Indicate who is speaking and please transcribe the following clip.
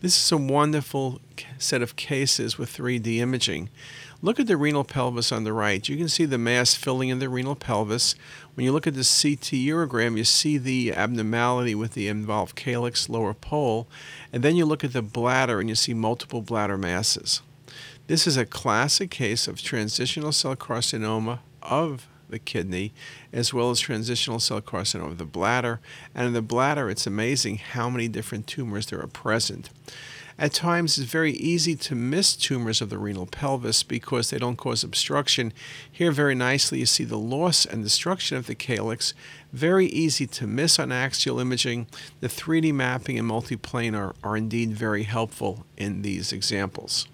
Speaker 1: This is a wonderful set of cases with 3D imaging. Look at the renal pelvis on the right. You can see the mass filling in the renal pelvis. When you look at the CT urogram, you see the abnormality with the involved calyx lower pole. And then you look at the bladder and you see multiple bladder masses. This is a classic case of transitional cell carcinoma of the kidney, as well as transitional cell carcinoma of the bladder. And in the bladder, it's amazing how many different tumors there are present. At times, it's very easy to miss tumors of the renal pelvis because they don't cause obstruction. Here, very nicely, you see the loss and destruction of the calyx. Very easy to miss on axial imaging. The 3D mapping and multiplanar are, are indeed very helpful in these examples.